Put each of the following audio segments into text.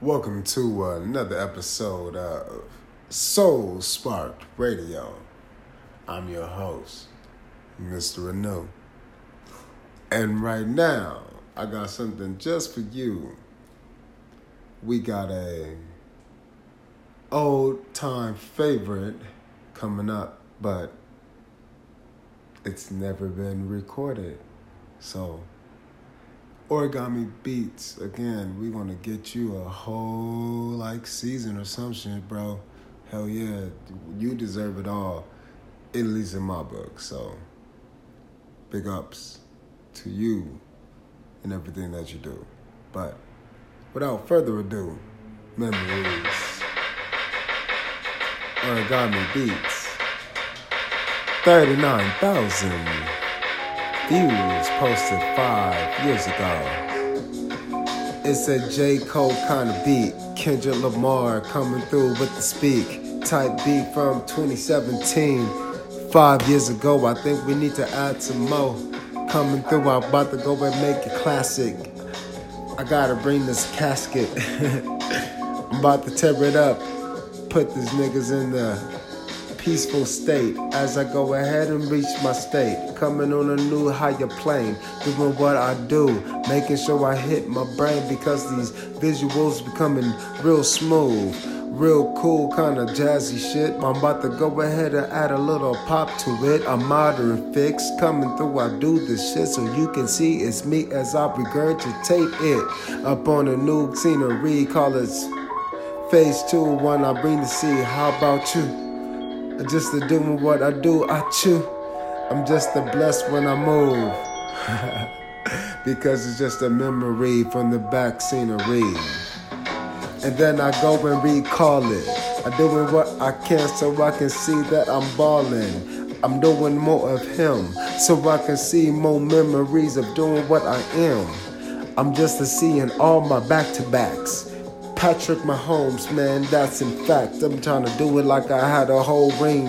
Welcome to uh, another episode of Soul Spark Radio. I'm your host, Mr. Renew. And right now, I got something just for you. We got a old time favorite coming up, but it's never been recorded. So Origami Beats, again, we gonna get you a whole like season or some shit, bro. Hell yeah, you deserve it all, at least in my book. So, big ups to you and everything that you do. But without further ado, memories. Origami Beats, 39,000 views posted five years ago. It's a J. Cole kind of beat. Kendrick Lamar coming through with the speak. Type beat from 2017. Five years ago, I think we need to add some more. Coming through, I'm about to go and make it classic. I gotta bring this casket. I'm about to tear it up. Put these niggas in the peaceful state as I go ahead and reach my state. Coming on a new higher plane, doing what I do, making sure I hit my brain because these visuals becoming real smooth. Real cool, kinda jazzy shit. I'm about to go ahead and add a little pop to it. A modern fix coming through. I do this shit so you can see it's me as I regurgitate it. Up on a new scenery, call it phase two. One I bring to see. How about you? Just to doing what I do, I chew. I'm just a blessed when I move. because it's just a memory from the back scenery. And then I go and recall it. I'm doing what I can so I can see that I'm balling. I'm doing more of him so I can see more memories of doing what I am. I'm just a seeing all my back to backs. Patrick Mahomes, man, that's in fact. I'm trying to do it like I had a whole ring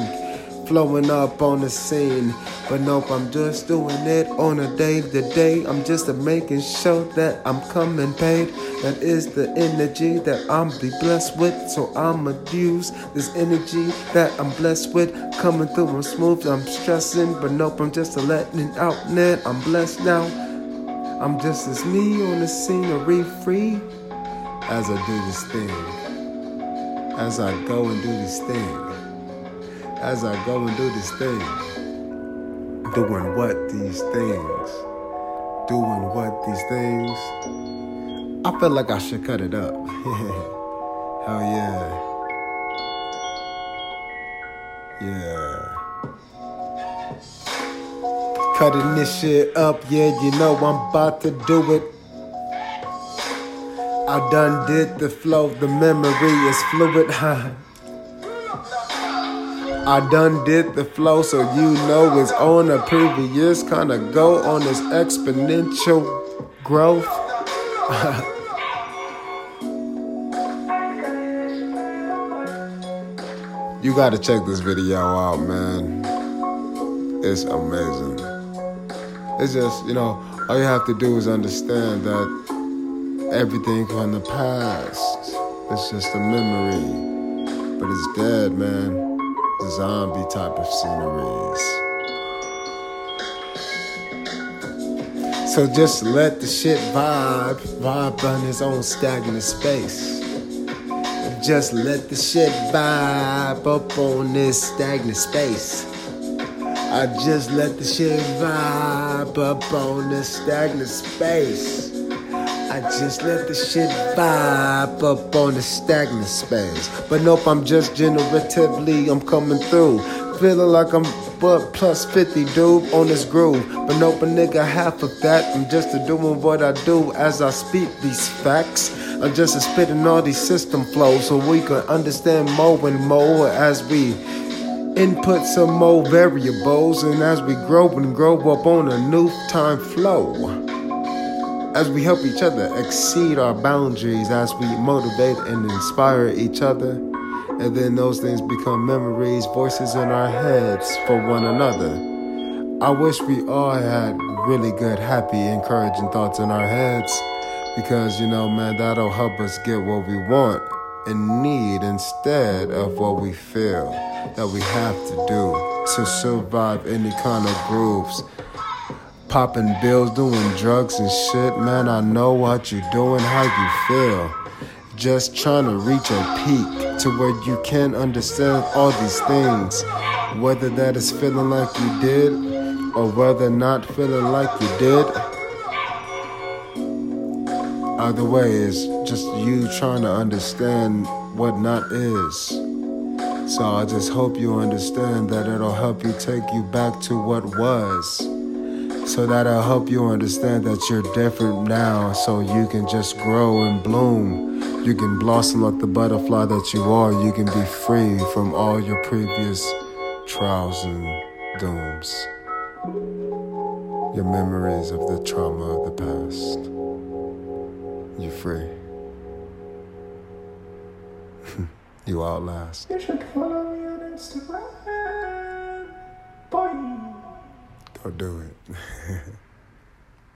flowing up on the scene. But nope, I'm just doing it on a day to day. I'm just making sure that I'm coming paid. That is the energy that I'm be blessed with. So I'ma use this energy that I'm blessed with. Coming through, I'm smooth, I'm stressing. But nope, I'm just letting it out, man. I'm blessed now. I'm just as me on the scenery free as I do this thing, as I go and do this thing, as I go and do this thing, doing what these things, doing what these things. I feel like I should cut it up. Hell yeah. Yeah. Cutting this shit up, yeah, you know I'm about to do it. I done did the flow, the memory is fluid, huh? I done did the flow, so you know it's on a previous kind of go on this exponential growth. you gotta check this video out, man. It's amazing. It's just, you know, all you have to do is understand that everything from the past. It's just a memory, but it's dead, man. The zombie type of sceneries. So just let the shit vibe, vibe on its own stagnant space. Just let the shit vibe up on this stagnant space. I just let the shit vibe up on this stagnant space. I just let the shit vibe up on the stagnant space. But nope, I'm just generatively, I'm coming through. Feeling like I'm but plus 50, dude, on this groove. But nope, a nigga, half of that. I'm just a doing what I do as I speak these facts. I'm just a spitting all these system flows so we can understand more and more as we input some more variables and as we grow and grow up on a new time flow as we help each other exceed our boundaries, as we motivate and inspire each other, and then those things become memories, voices in our heads for one another. I wish we all had really good, happy, encouraging thoughts in our heads, Because, you know, man, that'll help us get what we want and need instead of what we feel that we have to do to survive any kind of groups. Popping bills, doing drugs and shit, man, I know what you're doing, how you feel. Just trying to reach a peak to where you can understand all these things. Whether that is feeling like you did or whether not feeling like you did. Either way, it's just you trying to understand what not is. So I just hope you understand that it'll help you take you back to what was. So that'll help you understand that you're different now, so you can just grow and bloom. You can blossom like the butterfly that you are. You can be free from all your previous trials and dooms. Your memories of the trauma of the past. You're free. you outlast. You should follow me on Instagram. Go do it.